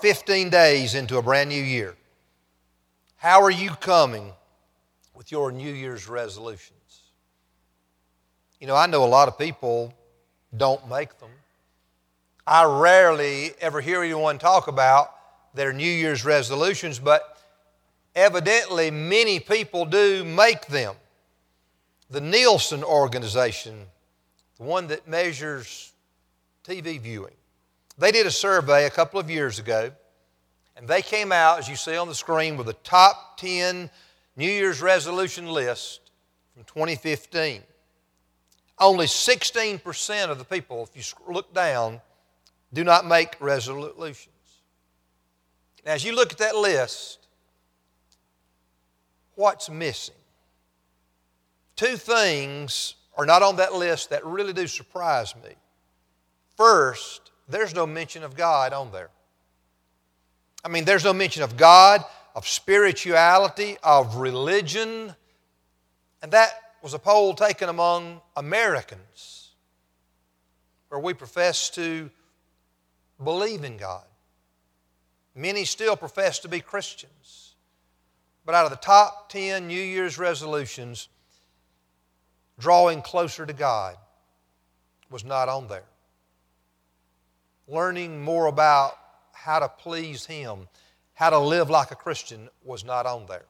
15 days into a brand new year. How are you coming with your New Year's resolutions? You know, I know a lot of people don't make them. I rarely ever hear anyone talk about their New Year's resolutions, but evidently many people do make them. The Nielsen organization, the one that measures TV viewing, they did a survey a couple of years ago, and they came out, as you see on the screen, with a top 10 New Year's resolution list from 2015. Only 16% of the people, if you look down, do not make resolutions. Now, as you look at that list, what's missing? Two things are not on that list that really do surprise me. First, there's no mention of God on there. I mean, there's no mention of God, of spirituality, of religion. And that was a poll taken among Americans where we profess to believe in God. Many still profess to be Christians. But out of the top 10 New Year's resolutions, drawing closer to God was not on there. Learning more about how to please Him, how to live like a Christian was not on there.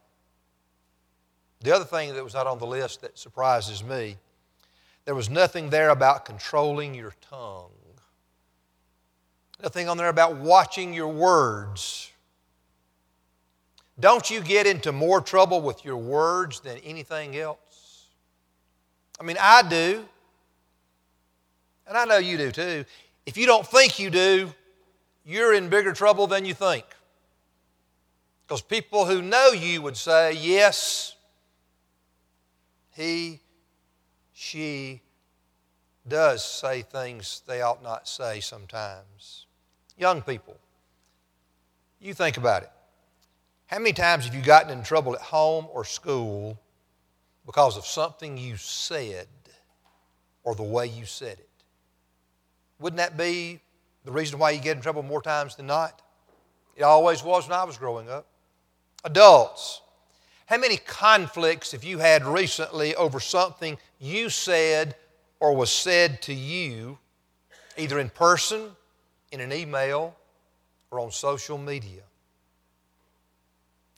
The other thing that was not on the list that surprises me, there was nothing there about controlling your tongue. Nothing on there about watching your words. Don't you get into more trouble with your words than anything else? I mean, I do. And I know you do too. If you don't think you do, you're in bigger trouble than you think. Because people who know you would say, yes, he, she does say things they ought not say sometimes. Young people, you think about it. How many times have you gotten in trouble at home or school because of something you said or the way you said it? Wouldn't that be the reason why you get in trouble more times than not? It always was when I was growing up. Adults, how many conflicts have you had recently over something you said or was said to you, either in person, in an email, or on social media?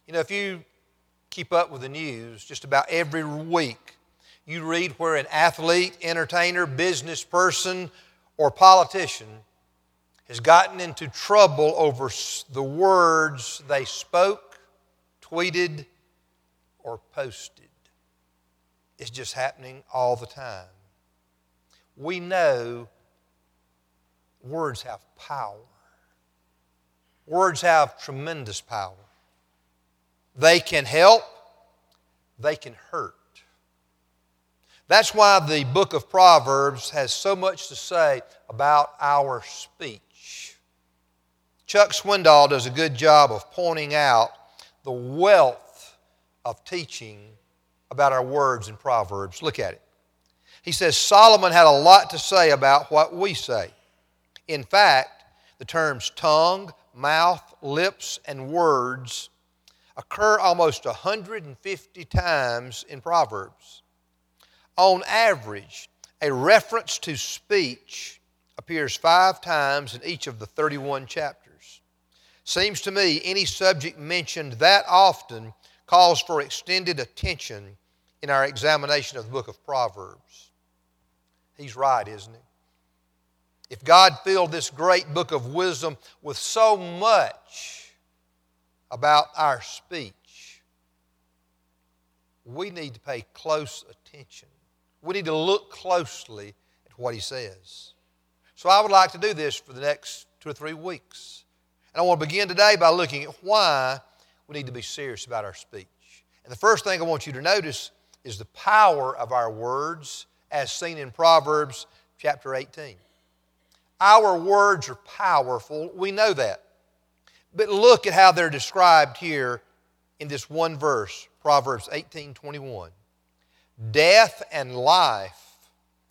You know, if you keep up with the news just about every week, you read where an athlete, entertainer, business person, or politician has gotten into trouble over the words they spoke, tweeted, or posted. It's just happening all the time. We know words have power. Words have tremendous power. They can help, they can hurt. That's why the book of Proverbs has so much to say about our speech. Chuck Swindoll does a good job of pointing out the wealth of teaching about our words in Proverbs. Look at it. He says Solomon had a lot to say about what we say. In fact, the terms tongue, mouth, lips, and words occur almost 150 times in Proverbs. On average, a reference to speech appears five times in each of the 31 chapters. Seems to me any subject mentioned that often calls for extended attention in our examination of the book of Proverbs. He's right, isn't he? If God filled this great book of wisdom with so much about our speech, we need to pay close attention. We need to look closely at what he says. So I would like to do this for the next two or three weeks. And I want to begin today by looking at why we need to be serious about our speech. And the first thing I want you to notice is the power of our words as seen in Proverbs chapter 18. Our words are powerful, we know that. But look at how they're described here in this one verse, Proverbs 18 21. Death and life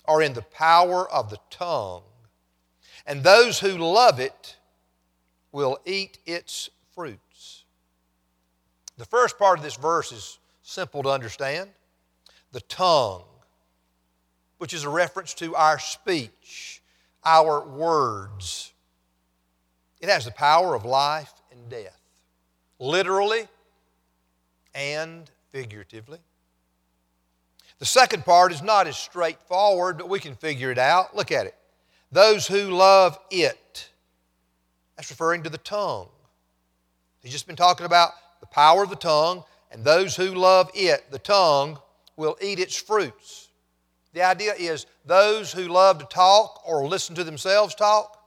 are in the power of the tongue, and those who love it will eat its fruits. The first part of this verse is simple to understand. The tongue, which is a reference to our speech, our words. It has the power of life and death, literally and figuratively. The second part is not as straightforward, but we can figure it out. Look at it. Those who love it. That's referring to the tongue. He's just been talking about the power of the tongue, and those who love it, the tongue, will eat its fruits. The idea is those who love to talk or listen to themselves talk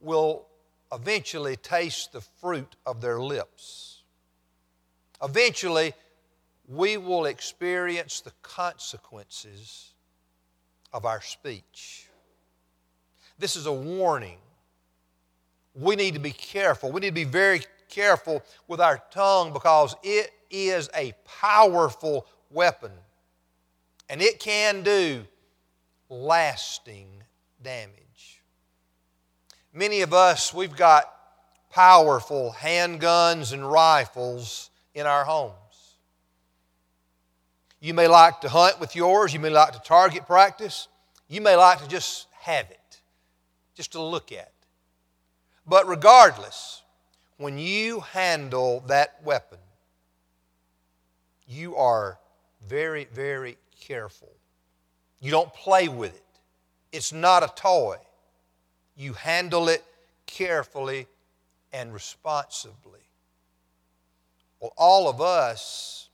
will eventually taste the fruit of their lips. Eventually, we will experience the consequences of our speech. This is a warning. We need to be careful. We need to be very careful with our tongue because it is a powerful weapon and it can do lasting damage. Many of us, we've got powerful handguns and rifles in our homes. You may like to hunt with yours, you may like to target practice, you may like to just have it, just to look at. But regardless, when you handle that weapon, you are very, very careful. You don't play with it, it's not a toy. You handle it carefully and responsibly. Well, all of us,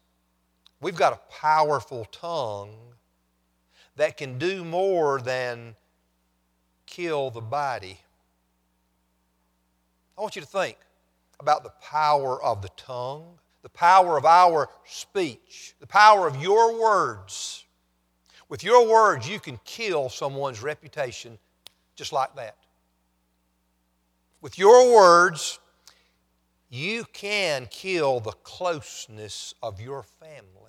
we've got a powerful tongue that can do more than kill the body. I want you to think about the power of the tongue, the power of our speech, the power of your words. With your words, you can kill someone's reputation just like that. With your words, you can kill the closeness of your family.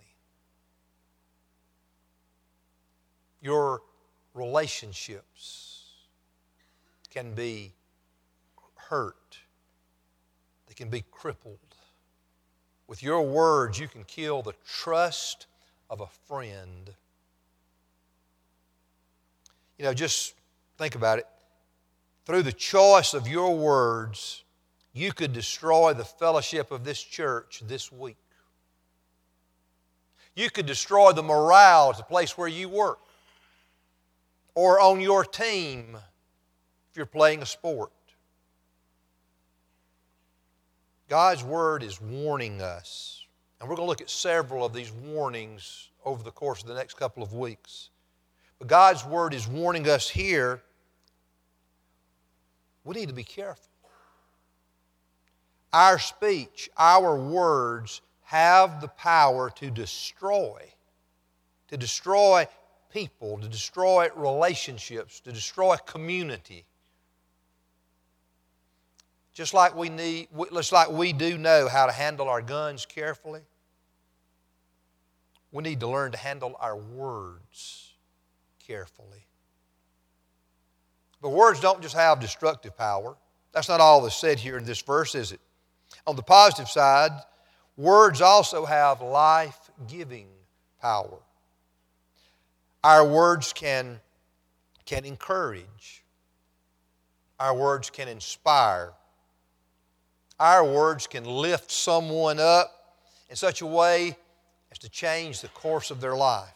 Your relationships can be hurt, they can be crippled. With your words, you can kill the trust of a friend. You know, just think about it. Through the choice of your words, you could destroy the fellowship of this church this week. You could destroy the morale at the place where you work or on your team if you're playing a sport. God's Word is warning us, and we're going to look at several of these warnings over the course of the next couple of weeks. But God's Word is warning us here we need to be careful. Our speech, our words have the power to destroy, to destroy people, to destroy relationships, to destroy community. Just like we need, just like we do know how to handle our guns carefully, we need to learn to handle our words carefully. But words don't just have destructive power. That's not all that's said here in this verse, is it? On the positive side, words also have life giving power. Our words can, can encourage, our words can inspire, our words can lift someone up in such a way as to change the course of their life.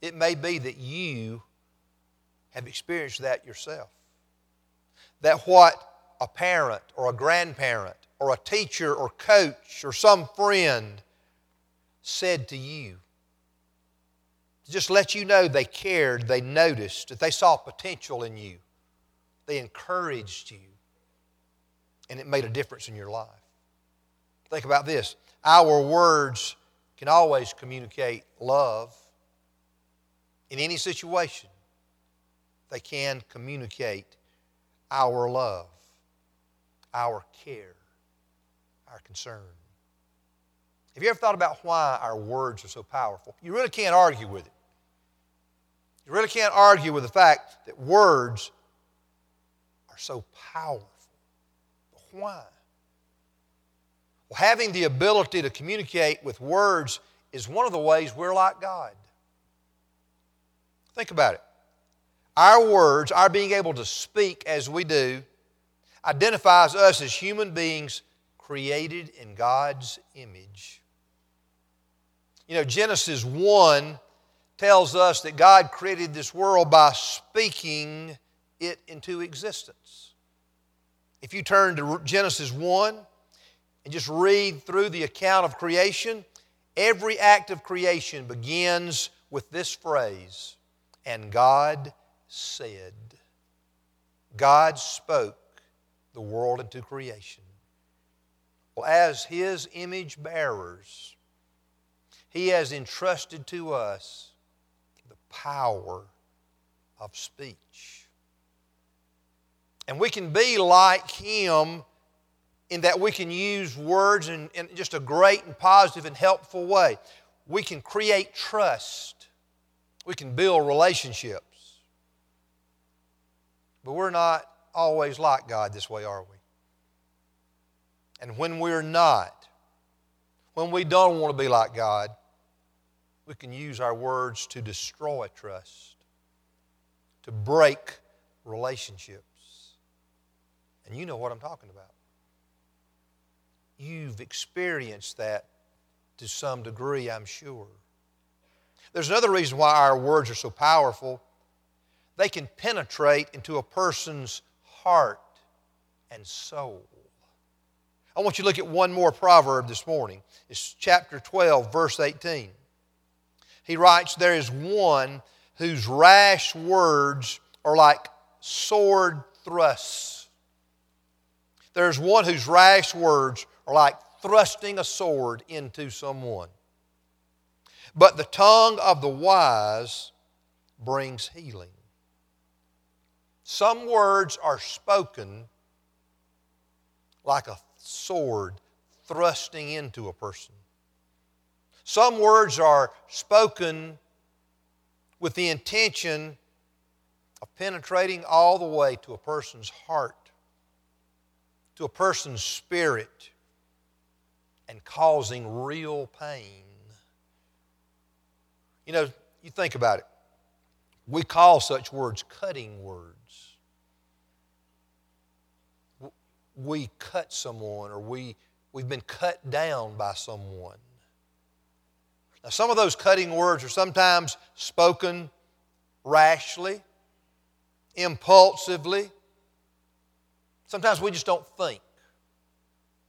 It may be that you have experienced that yourself. That what a parent or a grandparent or a teacher or coach or some friend said to you. To just let you know they cared, they noticed, that they saw potential in you, they encouraged you, and it made a difference in your life. Think about this our words can always communicate love in any situation. They can communicate our love our care, our concern. Have you ever thought about why our words are so powerful? You really can't argue with it. You really can't argue with the fact that words are so powerful. But Why? Well, having the ability to communicate with words is one of the ways we're like God. Think about it. Our words, our being able to speak as we do, identifies us as human beings created in God's image. You know, Genesis 1 tells us that God created this world by speaking it into existence. If you turn to Genesis 1 and just read through the account of creation, every act of creation begins with this phrase, and God said. God spoke the world into creation. Well, as His image bearers, He has entrusted to us power of speech. And we can be like Him in that we can use words in, in just a great and positive and helpful way. We can create trust, we can build relationships. But we're not always like God this way, are we? And when we're not, when we don't want to be like God, we can use our words to destroy trust, to break relationships. And you know what I'm talking about. You've experienced that to some degree, I'm sure. There's another reason why our words are so powerful they can penetrate into a person's heart and soul. I want you to look at one more proverb this morning. It's chapter 12, verse 18. He writes, There is one whose rash words are like sword thrusts. There's one whose rash words are like thrusting a sword into someone. But the tongue of the wise brings healing. Some words are spoken like a sword thrusting into a person. Some words are spoken with the intention of penetrating all the way to a person's heart, to a person's spirit, and causing real pain. You know, you think about it. We call such words cutting words. we cut someone or we, we've been cut down by someone. Now, some of those cutting words are sometimes spoken rashly, impulsively. Sometimes we just don't think.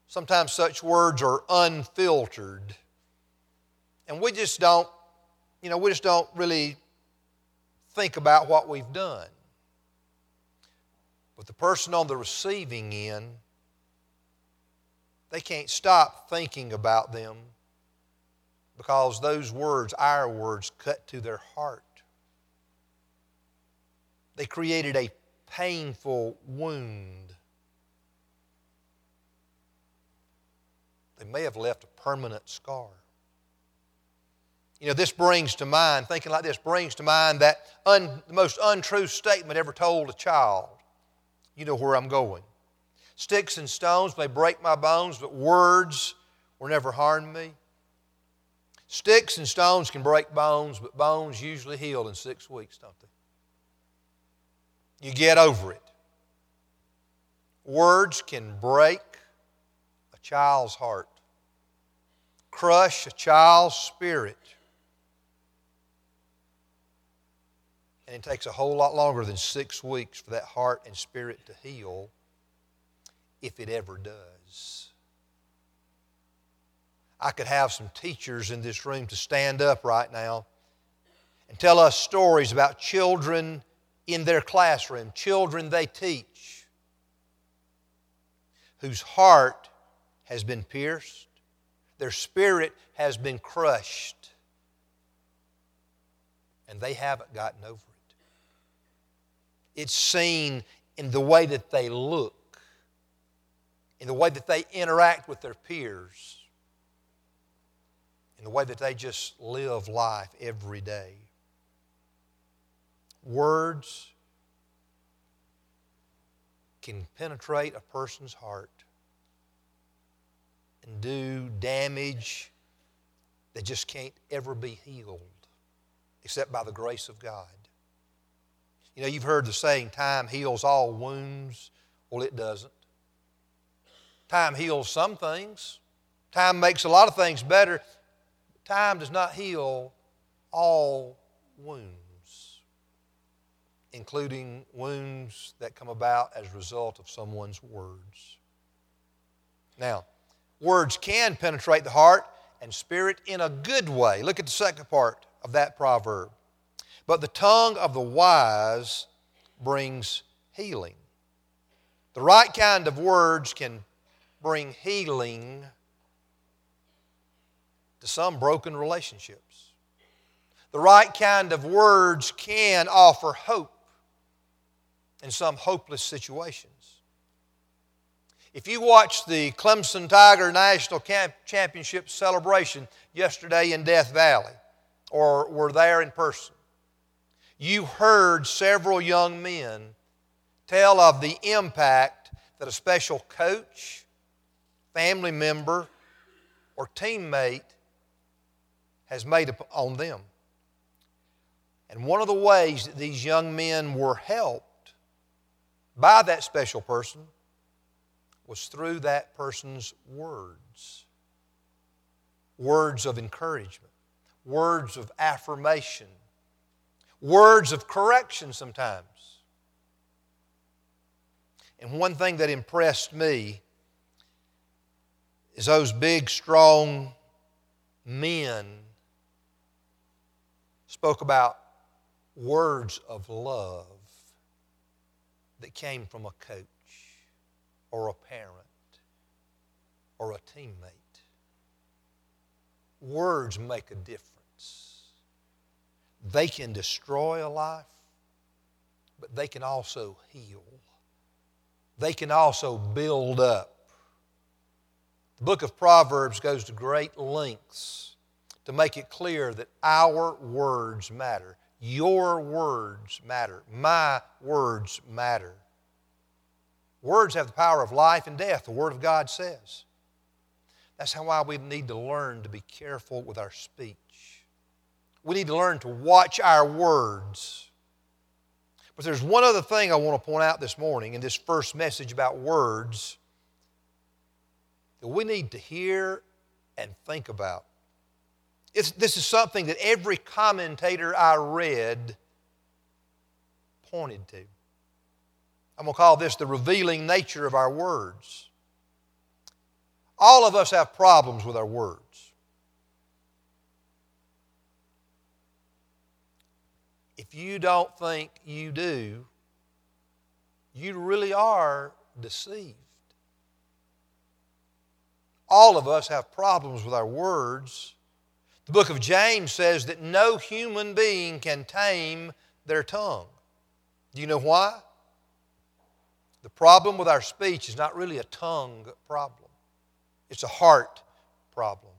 Sometimes such words are unfiltered. And we just don't, you know, we just don't really think about what we've done. But the person on the receiving end, they can't stop thinking about them because those words, our words, cut to their heart. They created a painful wound. They may have left a permanent scar. You know, this brings to mind, thinking like this, brings to mind that un, the most untrue statement ever told a child. You know where I'm going. Sticks and stones may break my bones, but words will never harm me. Sticks and stones can break bones, but bones usually heal in six weeks, don't they? You get over it. Words can break a child's heart, crush a child's spirit. And it takes a whole lot longer than six weeks for that heart and spirit to heal, if it ever does. I could have some teachers in this room to stand up right now and tell us stories about children in their classroom, children they teach, whose heart has been pierced, their spirit has been crushed, and they haven't gotten over it. it's seen in the way that they look, in the way that they interact with their peers, in the way that they just live life every day. Words can penetrate a person's heart. and do damage that just can't ever be healed except by the grace of God. You know, you've heard the saying, time heals all wounds. Well, it doesn't. Time heals some things, time makes a lot of things better. Time does not heal all wounds, including wounds that come about as a result of someone's words. Now, words can penetrate the heart and spirit in a good way. Look at the second part of that proverb. But the tongue of the wise brings healing. The right kind of words can bring healing to some broken relationships. The right kind of words can offer hope in some hopeless situations. If you watched the Clemson Tiger National Championship celebration yesterday in Death Valley, or were there in person, you heard several young men tell of the impact that a special coach, family member, or teammate has made on them. And one of the ways that these young men were helped by that special person was through that person's words words of encouragement, words of affirmation, words of correction sometimes. And one thing that impressed me is those big, strong men spoke about words of love that came from a coach or a parent or a teammate. Words make a difference. They can destroy a life, but they can also heal. They can also build up. The book of Proverbs goes to great lengths to make it clear that our words matter. Your words matter. My words matter. Words have the power of life and death, the Word of God says. That's how why we need to learn to be careful with our speech. We need to learn to watch our words. But there's one other thing I want to point out this morning in this first message about words that we need to hear and think about. It's, this is something that every commentator I read pointed to. I'm going to call this the revealing nature of our words. All of us have problems with our words. If you don't think you do, you really are deceived. All of us have problems with our words. The book of James says that no human being can tame their tongue. Do you know why? The problem with our speech is not really a tongue problem, it's a heart problem.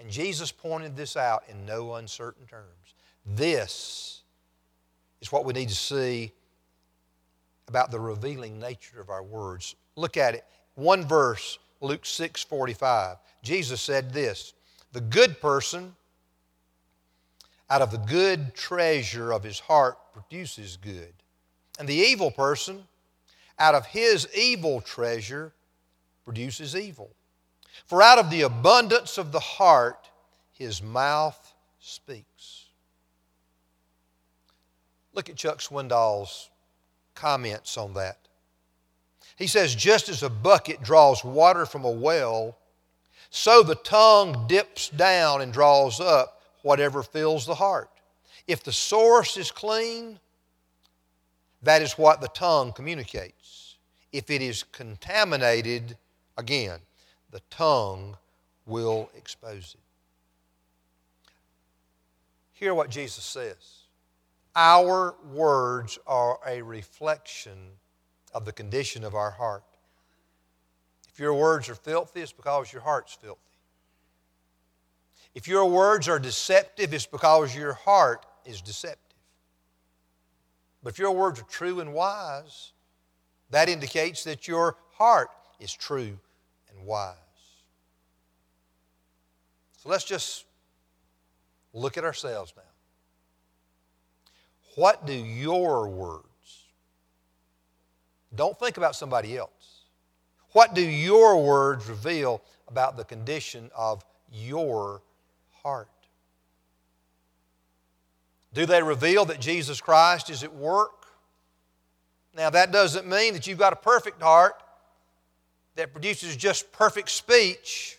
And Jesus pointed this out in no uncertain terms. This is what we need to see about the revealing nature of our words. Look at it. One verse, Luke 6 45. Jesus said this The good person out of the good treasure of his heart produces good, and the evil person out of his evil treasure produces evil. For out of the abundance of the heart, his mouth speaks. Look at Chuck Swindoll's comments on that. He says, just as a bucket draws water from a well, so the tongue dips down and draws up whatever fills the heart. If the source is clean, that is what the tongue communicates if it is contaminated, again, the tongue will expose it. Hear what Jesus says. Our words are a reflection of the condition of our heart. If your words are filthy, it's because your heart's filthy. If your words are deceptive, it's because your heart is deceptive. But if your words are true and wise, that indicates that your heart is true and wise. So let's just look at ourselves now. What do your words, don't think about somebody else. What do your words reveal about the condition of your heart? Do they reveal that Jesus Christ is at work? Now, that doesn't mean that you've got a perfect heart that produces just perfect speech,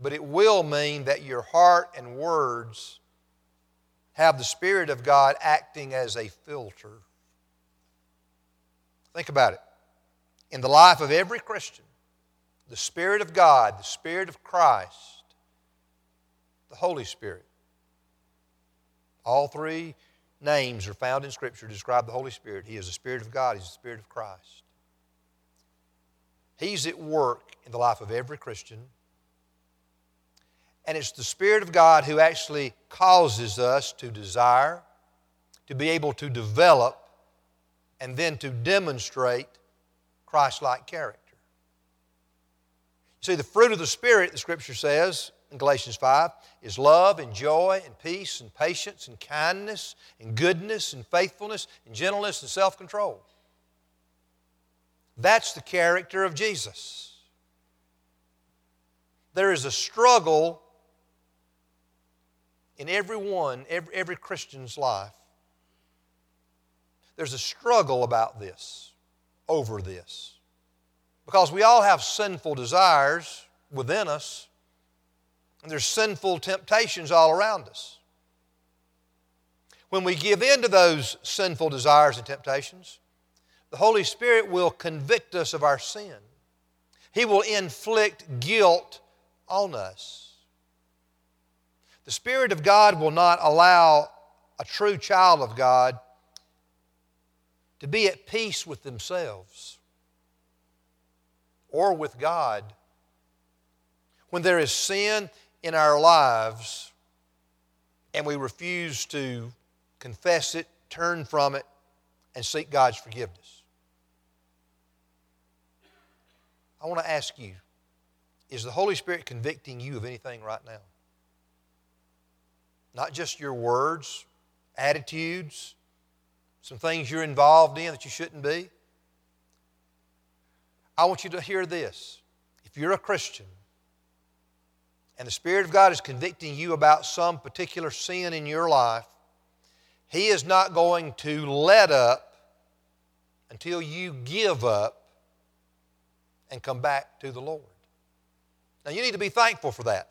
but it will mean that your heart and words have the Spirit of God acting as a filter. Think about it. In the life of every Christian, the Spirit of God, the Spirit of Christ, the Holy Spirit, all three names are found in Scripture to describe the Holy Spirit. He is the Spirit of God, He's the Spirit of Christ. He's at work in the life of every Christian. And it's the Spirit of God who actually causes us to desire, to be able to develop, and then to demonstrate Christ like character. You see, the fruit of the Spirit, the Scripture says, in Galatians 5 is love and joy and peace and patience and kindness and goodness and faithfulness and gentleness and self control. That's the character of Jesus. There is a struggle in every one, every, every Christian's life. There's a struggle about this, over this. Because we all have sinful desires within us and there's sinful temptations all around us. When we give in to those sinful desires and temptations, the Holy Spirit will convict us of our sin. He will inflict guilt on us. The Spirit of God will not allow a true child of God to be at peace with themselves or with God. When there is sin, in our lives and we refuse to confess it, turn from it, and seek God's forgiveness. I want to ask you is the Holy Spirit convicting you of anything right now? Not just your words, attitudes, some things you're involved in that you shouldn't be. I want you to hear this. If you're a Christian, and the Spirit of God is convicting you about some particular sin in your life, He is not going to let up until you give up and come back to the Lord. Now, you need to be thankful for that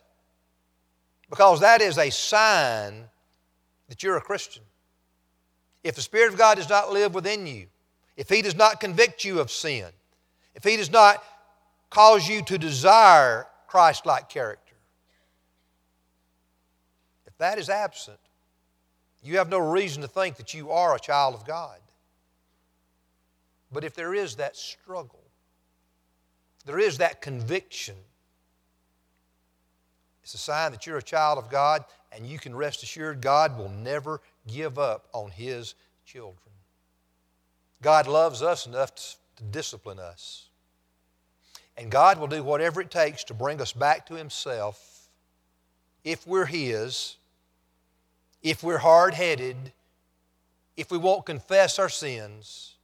because that is a sign that you're a Christian. If the Spirit of God does not live within you, if He does not convict you of sin, if He does not cause you to desire Christ like character, if that is absent, you have no reason to think that you are a child of God. But if there is that struggle, there is that conviction, it's a sign that you're a child of God, and you can rest assured God will never give up on His children. God loves us enough to discipline us. And God will do whatever it takes to bring us back to Himself if we're His if we're hard headed, if we won't confess our sins,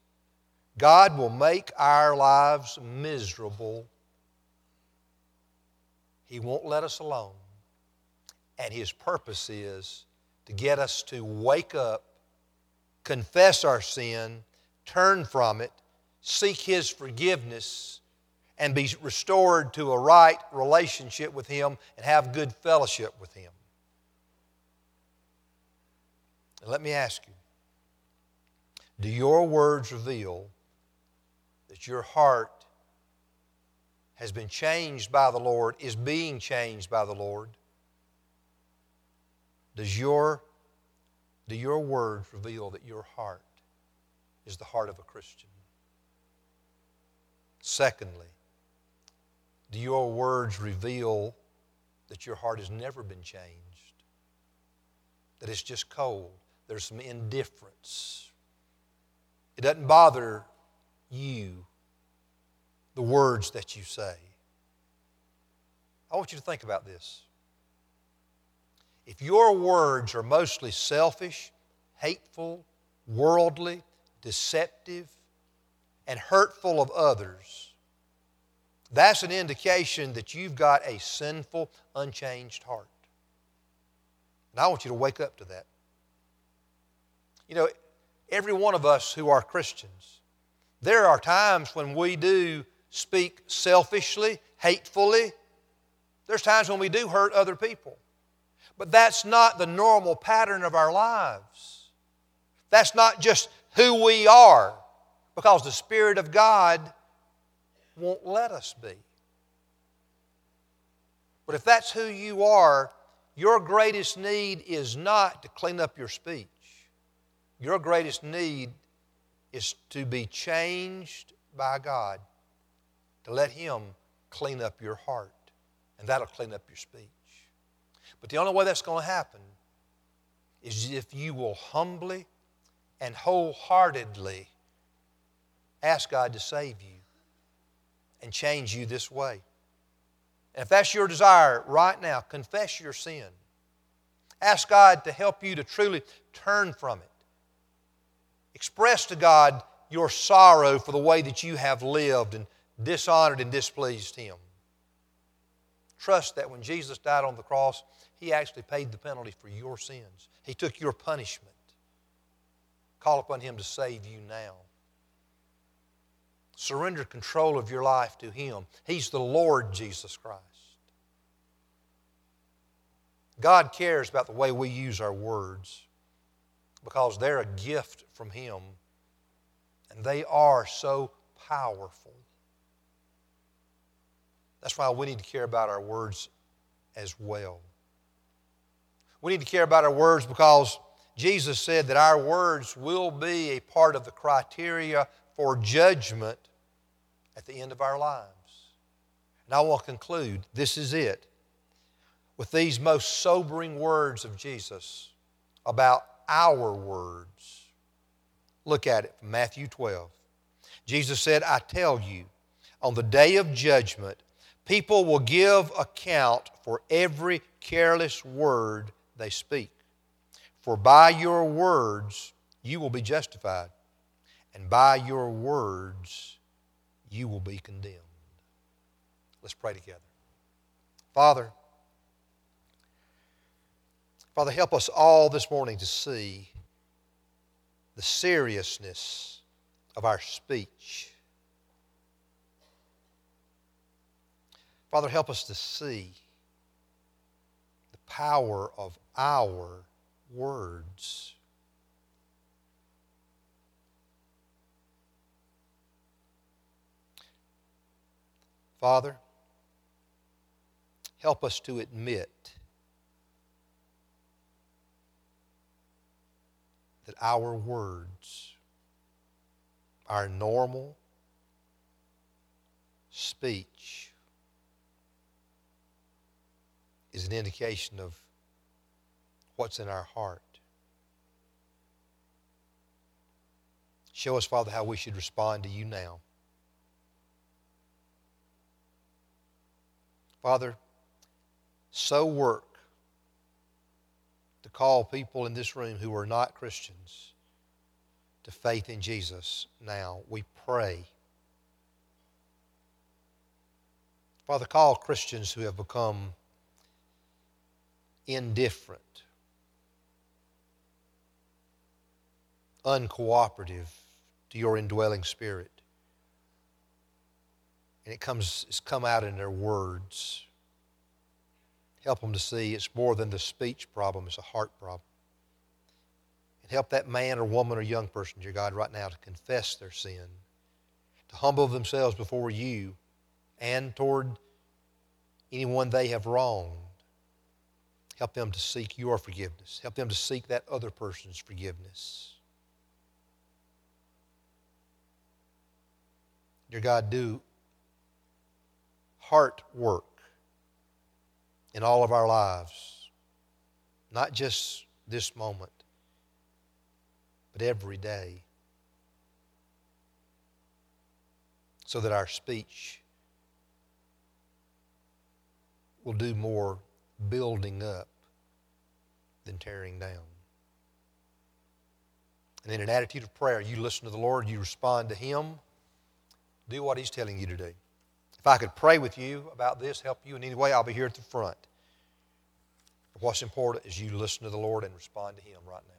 God will make our lives miserable. He won't let us alone. And His purpose is to get us to wake up, confess our sin, turn from it, seek His forgiveness, and be restored to a right relationship with Him and have good fellowship with Him. And let me ask you do your words reveal that your heart has been changed by the Lord, is being changed by the Lord? Does your, do your words reveal that your heart is the heart of a Christian? Secondly, do your words reveal that your heart has never been changed? That it's just cold? there's some indifference. It doesn't bother you, the words that you say. I want you to think about this. If your words are mostly selfish, hateful, worldly, deceptive, and hurtful of others, that's an indication that you've got a sinful, unchanged heart. And I want you to wake up to that. You know, every one of us who are Christians, there are times when we do speak selfishly, hatefully. There's times when we do hurt other people. But that's not the normal pattern of our lives. That's not just who we are, because the Spirit of God won't let us be. But if that's who you are, your greatest need is not to clean up your speech. Your greatest need is to be changed by God, to let Him clean up your heart, and that'll clean up your speech. But the only way that's going to happen is if you will humbly and wholeheartedly ask God to save you and change you this way. And if that's your desire right now, confess your sin. Ask God to help you to truly turn from it. Express to God your sorrow for the way that you have lived and dishonored and displeased Him. Trust that when Jesus died on the cross, He actually paid the penalty for your sins. He took your punishment. Call upon Him to save you now. Surrender control of your life to Him. He's the Lord Jesus Christ. God cares about the way we use our words because they're a gift from Him and they are so powerful. That's why we need to care about our words as well. We need to care about our words because Jesus said that our words will be a part of the criteria for judgment at the end of our lives. And I will conclude this is it with these most sobering words of Jesus about our words. Look at it from Matthew 12. Jesus said, I tell you, on the day of judgment, people will give account for every careless word they speak. For by your words you will be justified, and by your words you will be condemned. Let's pray together. Father, Father, help us all this morning to see the seriousness of our speech. Father, help us to see the power of our words. Father, help us to admit that our words, our normal speech, is an indication of what's in our heart. Show us, Father, how we should respond to you now. Father, so work to call people in this room who are not Christians to faith in Jesus now. We pray. Father, call Christians who have become indifferent, uncooperative to your indwelling spirit and it comes it's come out in their words. Help them to see it's more than the speech problem, it's a heart problem. And help that man or woman or young person, dear God, right now to confess their sin, to humble themselves before you and toward anyone they have wronged. Help them to seek your forgiveness. Help them to seek that other person's forgiveness. Dear God, do heart work in all of our lives, not just this moment, but every day, so that our speech will do more building up than tearing down. And in an attitude of prayer, you listen to the Lord, you respond to Him, do what He's telling you to do. If I could pray with you about this, help you in any way, I'll be here at the front. But what's important is you listen to the Lord and respond to Him right now.